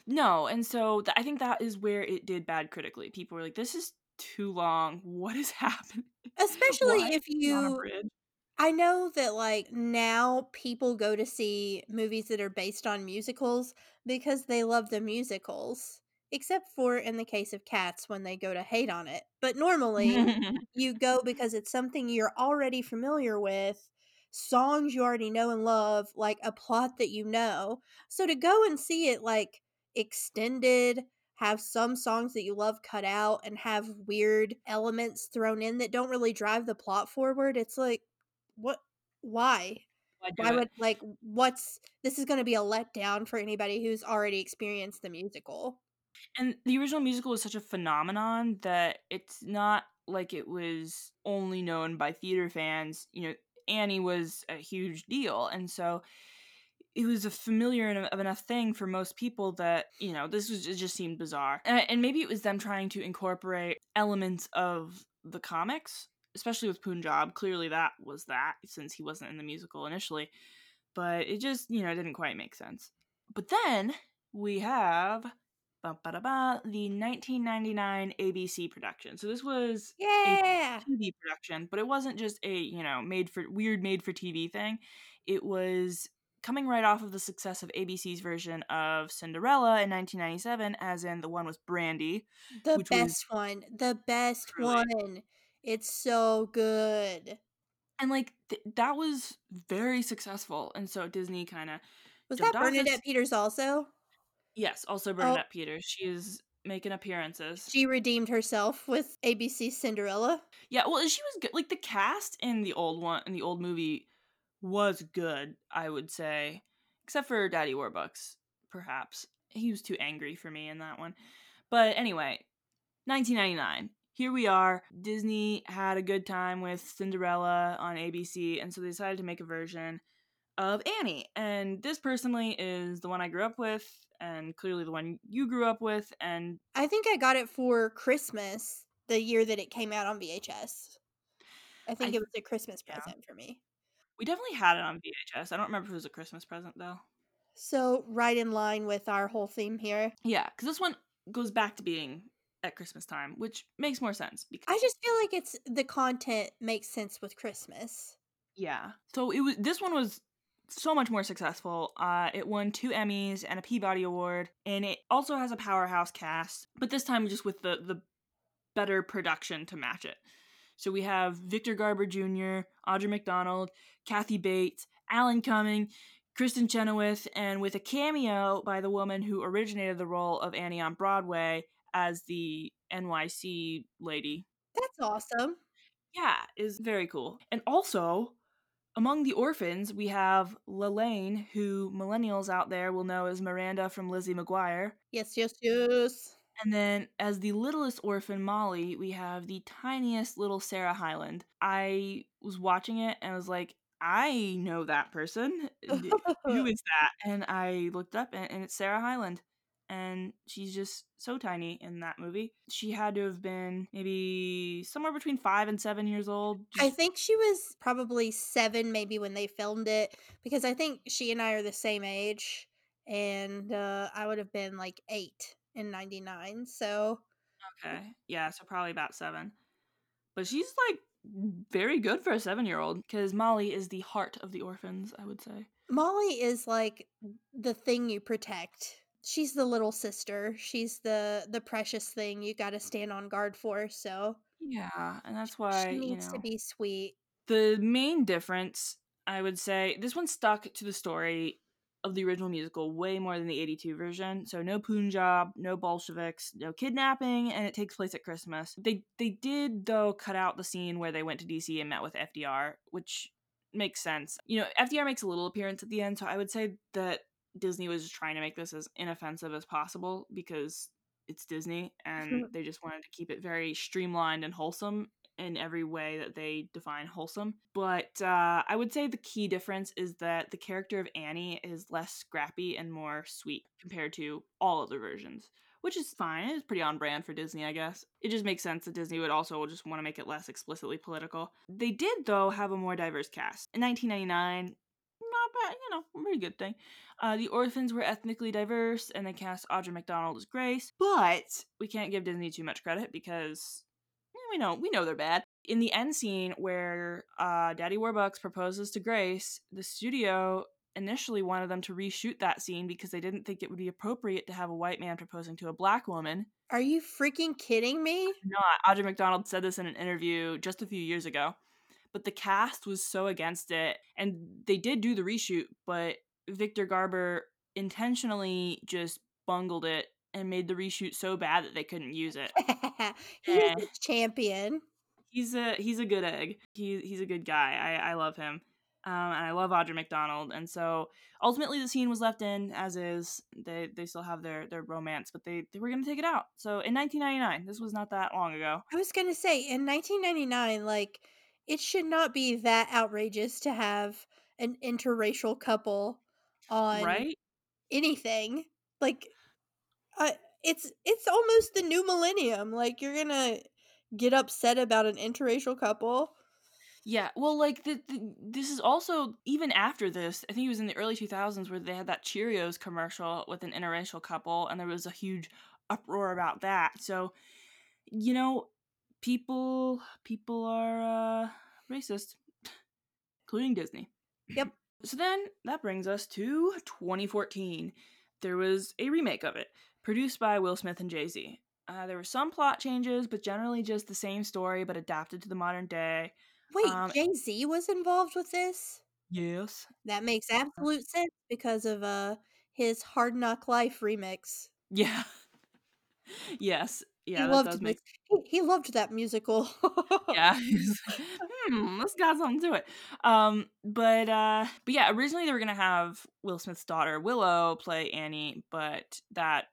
No, and so th- I think that is where it did bad critically. People were like, "This is too long. What is happening?" Especially if is he on a you? I know that like now people go to see movies that are based on musicals because they love the musicals. Except for in the case of Cats when they go to hate on it. But normally you go because it's something you're already familiar with, songs you already know and love, like a plot that you know. So to go and see it like extended, have some songs that you love cut out, and have weird elements thrown in that don't really drive the plot forward, it's like, what? Why? Why do Why it? would like what's this is going to be a letdown for anybody who's already experienced the musical? And the original musical was such a phenomenon that it's not like it was only known by theater fans. You know, Annie was a huge deal, and so it was a familiar enough thing for most people that you know this was it just seemed bizarre. And, and maybe it was them trying to incorporate elements of the comics, especially with Punjab. Clearly, that was that since he wasn't in the musical initially, but it just you know didn't quite make sense. But then we have Ba, ba, da, ba, the 1999 ABC production. So this was Yeah. TV production, but it wasn't just a, you know, made for weird made for TV thing. It was coming right off of the success of ABC's version of Cinderella in 1997 as in the one with Brandy. The which was best one. The best Really? one. It's so good. And like th- that was very successful. And so Disney kind of Was that this- Bernadette Peters also? yes, also oh. Bernadette Peters. She is making appearances. She redeemed herself with ABC Cinderella. Yeah, well, she was good. Like the cast in the old one in the old movie was good, I would say, except for Daddy Warbucks, perhaps. He was too angry for me in that one. But anyway, 1999. Here we are. Disney had a good time with Cinderella on ABC, and so they decided to make a version of Annie. And this personally is the one I grew up with, and clearly the one you grew up with. And I think I got it for Christmas the year that it came out on VHS. I think I- it was a Christmas yeah. present for me. We definitely had it on VHS. I don't remember if it was a Christmas present though. So, right in line with our whole theme here. Yeah, because this one goes back to being at Christmas time, which makes more sense because I just feel like it's the content makes sense with Christmas. Yeah. So it was this one was so much more successful. Uh, it won two Emmys and a Peabody Award, and it also has a powerhouse cast, but this time just with the the better production to match it. So we have Victor Garber Jr., Audra McDonald, Kathy Bates, Alan Cumming, Kristin Chenoweth, and with a cameo by the woman who originated the role of Annie on Broadway as the NYC lady That's awesome. yeah, is very cool. And also, among the orphans, we have Lalaine, who millennials out there will know as Miranda from Lizzie McGuire. Yes, yes, yes. And then, as the littlest orphan, Molly, we have the tiniest little Sarah Hyland. I was watching it and I was like, I know that person. Who is that? And I looked up and, and it's Sarah Hyland. And she's just so tiny in that movie. She had to have been maybe somewhere between five and seven years old. I think she was probably seven, maybe when they filmed it, because I think she and I are the same age, and uh, I would have been like eight in '99. So Okay. Yeah, so probably about seven. But she's like very good for a seven year old because Molly is the heart of the orphans, I would say. Molly is like the thing you protect. She's the little sister. She's the the precious thing you got to stand on guard for. So Yeah, and that's why, she you needs know. to be sweet. The main difference, I would say, this one stuck to the story of the original musical way more than the 82 version. So no Punjab, no Bolsheviks, no kidnapping, and it takes place at Christmas. They they did though cut out the scene where they went to DC and met with FDR, which makes sense. You know, FDR makes a little appearance at the end, so I would say that Disney was just trying to make this as inoffensive as possible because it's Disney and they just wanted to keep it very streamlined and wholesome in every way that they define wholesome. But uh, I would say the key difference is that the character of Annie is less scrappy and more sweet compared to all other versions, which is fine. It's pretty on brand for Disney, I guess. It just makes sense that Disney would also just want to make it less explicitly political. They did, though, have a more diverse cast. In 1999, not bad, you know, a pretty good thing. Uh, the orphans were ethnically diverse, and they cast Audra McDonald as Grace. But we can't give Disney too much credit because we know we know they're bad. In the end scene where uh, Daddy Warbucks proposes to Grace, the studio initially wanted them to reshoot that scene because they didn't think it would be appropriate to have a white man proposing to a black woman. Are you freaking kidding me? Not Audra McDonald said this in an interview just a few years ago, but the cast was so against it, and they did do the reshoot, but Victor Garber intentionally just bungled it and made the reshoot so bad that they couldn't use it. he Eh. a champion. He's a he's a good egg. He he's a good guy. I I love him. Um, and I love Audra McDonald, and so ultimately the scene was left in as is. They they still have their their romance, but they they were gonna take it out. So in 1999, this was not that long ago. I was gonna say in 1999, like it should not be that outrageous to have an interracial couple on right? anything. Like, uh, it's it's almost the new millennium. Like you're gonna get upset about an interracial couple. Yeah, well, like the, the, this is also even after this. I think it was in the early 2000s where they had that Cheerios commercial with an interracial couple, and there was a huge uproar about that. So, you know, people people are uh, racist, including Disney. Yep. So then that brings us to 2014. There was a remake of it, produced by Will Smith and Jay Z. Uh, there were some plot changes, but generally just the same story, but adapted to the modern day. Wait, Um, Jay Z was involved with this. Yes. That makes absolute sense because of uh his Hard Knock Life remix. Yeah. yes. Yeah, he loved make He, he loved that musical. yeah. hmm, this got something to it. Um, but uh, but yeah, originally they were gonna have Will Smith's daughter Willow play Annie, but that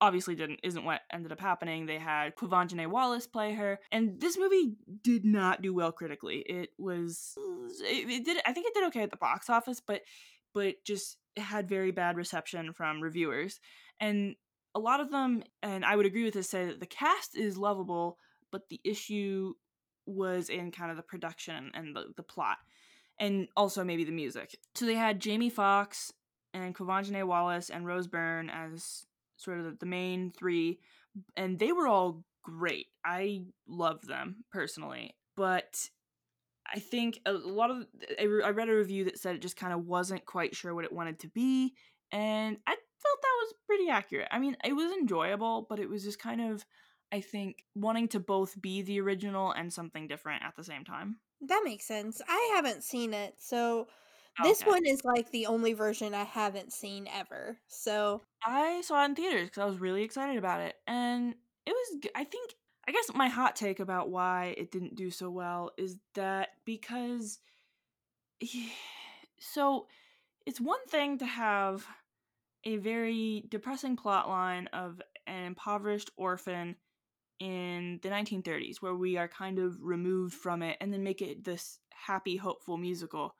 obviously didn't isn't what ended up happening. They had Quvenzhané Wallace play her, and this movie did not do well critically. It was it, it did I think it did okay at the box office, but but just had very bad reception from reviewers. And a lot of them, and I would agree with this, say that the cast is lovable, but the issue was in kind of the production and the, the plot. And also maybe the music. So they had Jamie Foxx and Quvenzhané Wallace and Rose Byrne as sort of the main three, and they were all great. I love them personally, but I think a lot of I read a review that said it just kind of wasn't quite sure what it wanted to be, and I felt that was pretty accurate. I mean, it was enjoyable, but it was just kind of I think wanting to both be the original and something different at the same time. That makes sense. I haven't seen it, so Oh, this Okay. one is like the only version I haven't seen ever. So I saw it in theaters because I was really excited about it, and it was. I think. I guess my hot take about why it didn't do so well is that because. So, it's one thing to have a very depressing plot line of an impoverished orphan in the 1930s, where we are kind of removed from it, and then make it this happy, hopeful musical.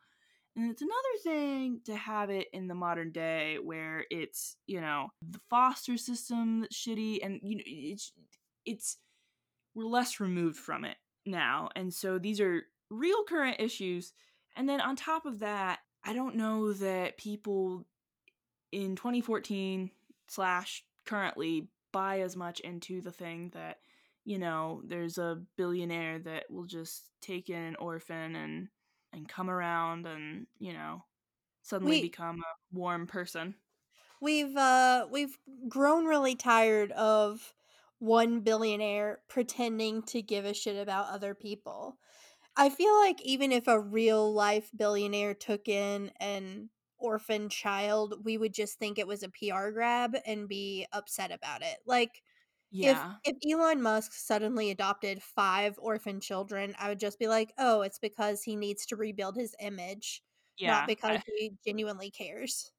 And it's another thing to have it in the modern day where it's, you know, the foster system that's shitty and you know it's it's we're less removed from it now. And so these are real current issues. And then on top of that, I don't know that people in 2014 slash currently buy as much into the thing that you know there's a billionaire that will just take in an orphan and and come around and you know suddenly we become a warm person we've uh we've grown really tired of one billionaire pretending to give a shit about other people. I feel like even if a real life billionaire took in an orphan child, we would just think it was a PR grab and be upset about it. Like yeah if Elon Musk suddenly adopted 5 orphan children, I would just be like, "Oh, it's because he needs to rebuild his image, not because he genuinely cares."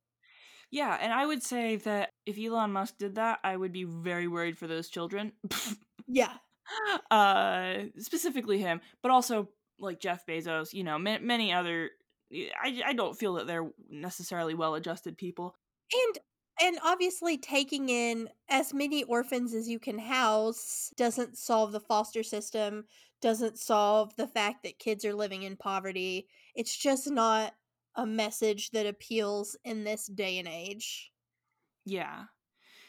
yeah and i would say that if elon musk did that i would be very worried for those children Yeah. uh specifically him but also like jeff bezos you know ma- many other I, I don't feel that they're necessarily well adjusted people And and obviously taking in as many orphans as you can house doesn't solve the foster system, doesn't solve the fact that kids are living in poverty. It's just not a message that appeals in this day and age. yeah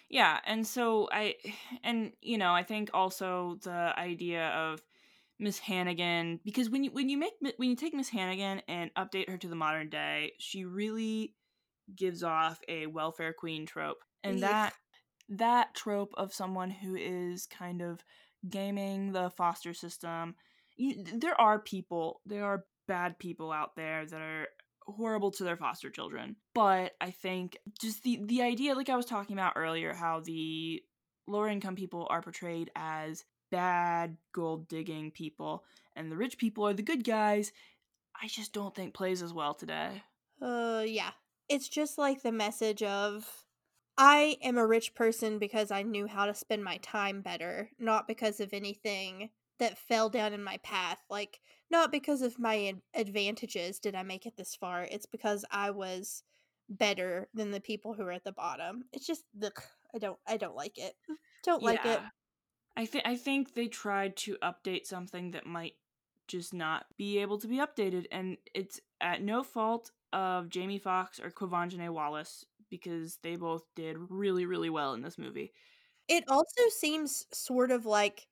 Yeah, and so I and you know, I think also the idea of Miss Hannigan because when you when you make when you take Miss Hannigan and update her to the modern day, she really gives off a welfare queen trope. And that that trope of someone who is kind of gaming the foster system, you, there are people, there are bad people out there that are horrible to their foster children. But I think just the the idea like I was talking about earlier how the lower income people are portrayed as bad gold digging people and the rich people are the good guys. I just don't think plays as well today. Uh yeah. It's just like the message of I am a rich person because I knew how to spend my time better, not because of anything that fell down in my path. Like, not because of my advantages did I make it this far. It's because I was better than the people who are at the bottom. It's just, ugh, I don't, I don't like it. Don't like it. I think I think they tried to update something that might just not be able to be updated, and it's at no fault of Jamie Foxx or Quvenzhané Wallace because they both did really really well in this movie. It also seems sort of like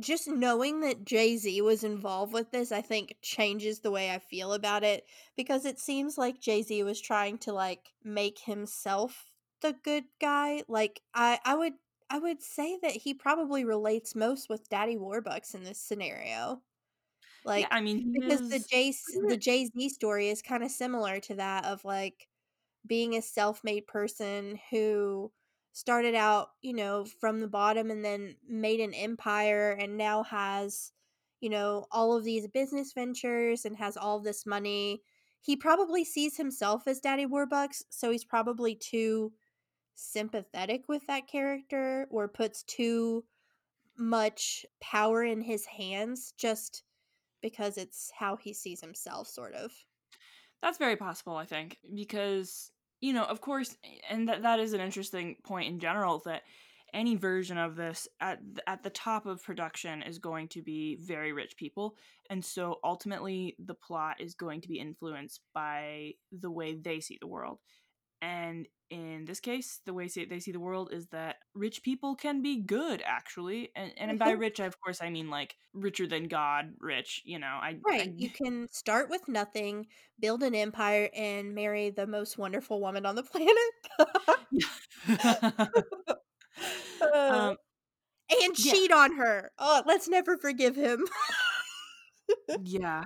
just knowing that Jay Z was involved with this, I think changes the way I feel about it because it seems like Jay Z was trying to like make himself the good guy. Like I, I would, I would say that he probably relates most with Daddy Warbucks in this scenario. Yeah, Like I mean because the was Jay the. Jay Z story is kind of similar to that of like being a self-made person who started out, you know, from the bottom and then made an empire and now has, you know, all of these business ventures and has all this money. He probably sees himself as Daddy Warbucks, so he's probably too sympathetic with that character or puts too much power in his hands just because it's how he sees himself, sort of. That's very possible, I think, because you know, of course, and that that is an interesting point in general that any version of this at at the top of production is going to be very rich people and so ultimately the plot is going to be influenced by the way they see the world and in this case the way they see the world is that rich people can be good actually and, and by rich of course i mean like richer than god rich you know i right I, you can start with nothing build an empire and marry the most wonderful woman on the planet um, and cheat yeah. on her. Oh, let's never forgive him. yeah.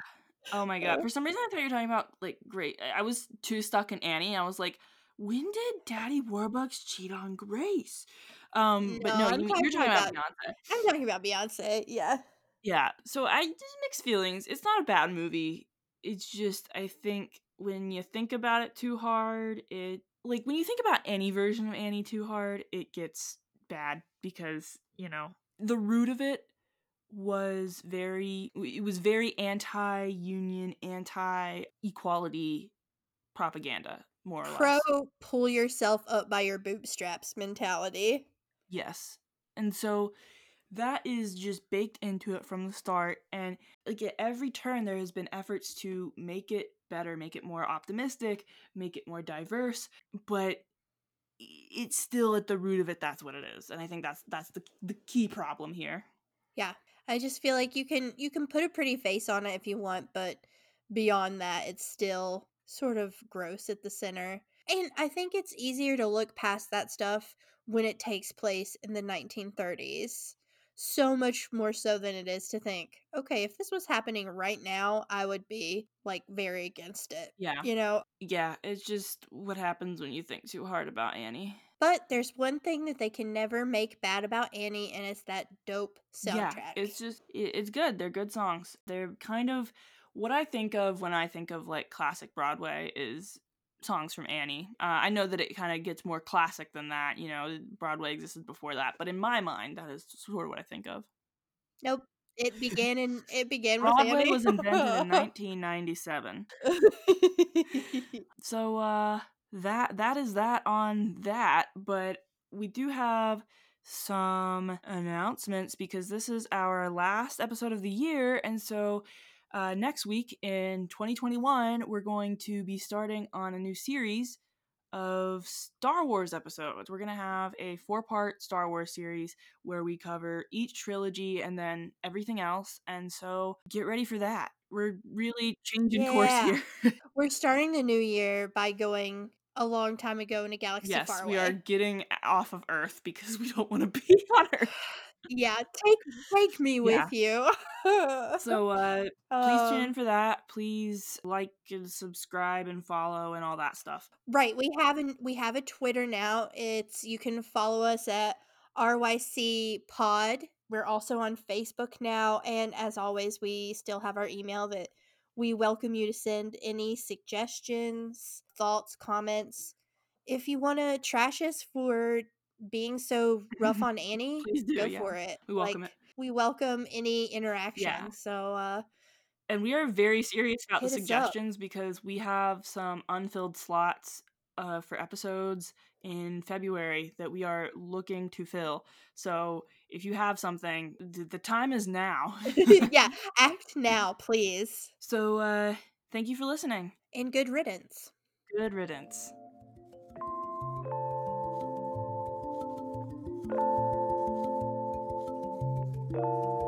Oh my god. For some reason, I thought you were talking about like great. I was too stuck in Annie. I was like, when did Daddy Warbucks cheat on Grace? Um, but no, I'm you, are talking about, about Beyonce. I'm talking about Beyonce. Yeah. Yeah. So I just mixed feelings. It's not a bad movie. It's just I think when you think about it too hard, it like when you think about any version of Annie too hard, it gets bad because you know the root of it was very it was very anti-union anti-equality propaganda more or pro pull yourself up by your bootstraps mentality. Yes and so that is just baked into it from the start and like at every turn there has been efforts to make it better make it more optimistic make it more diverse but it's still at the root of it that's what it is and i think that's that's the the key problem here. Yeah i just feel like you can you can put a pretty face on it if you want but beyond that it's still sort of gross at the center and i think it's easier to look past that stuff when it takes place in the 1930s so much more so than it is to think, okay, if this was happening right now, I would be like very against it. Yeah. You know? Yeah, it's just what happens when you think too hard about Annie. But there's one thing that they can never make bad about Annie, and it's that dope soundtrack. Yeah, it's just, it's good. They're good songs. They're kind of what I think of when I think of like classic Broadway is songs from Annie. Uh, I know that it kind of gets more classic than that. You know, Broadway existed before that, but in my mind, that is sort of what I think of. Nope. It began in it began Broadway with Annie. was invented in 1997. so uh that that is that on that, but we do have some announcements because this is our last episode of the year and so uh, next week in 2021, we're going to be starting on a new series of Star Wars episodes. We're going to have a four part Star Wars series where we cover each trilogy and then everything else. And so get ready for that. We're really changing yeah. course here. we're starting the new year by going a long time ago in a galaxy yes, far away. we are getting off of Earth because we don't want to be on Earth yeah, take take me with you. so uh please tune in um for that. Please like and subscribe and follow and all that stuff. Right. We have an we have a Twitter now. It's you can follow us at RYC Pod. We're also on Facebook now, and as always, we still have our email that we welcome you to send any suggestions, thoughts, comments. If you want to trash us for being so rough on Annie, do, go yeah. for it. We welcome like, it. We welcome any interaction. Yeah. So uh and we are very serious about the suggestions because we have some unfilled slots uh, for episodes in February that we are looking to fill. So if you have something, th- the time is now. yeah, act now, please. So uh, thank you for listening. And good riddance. Good riddance. you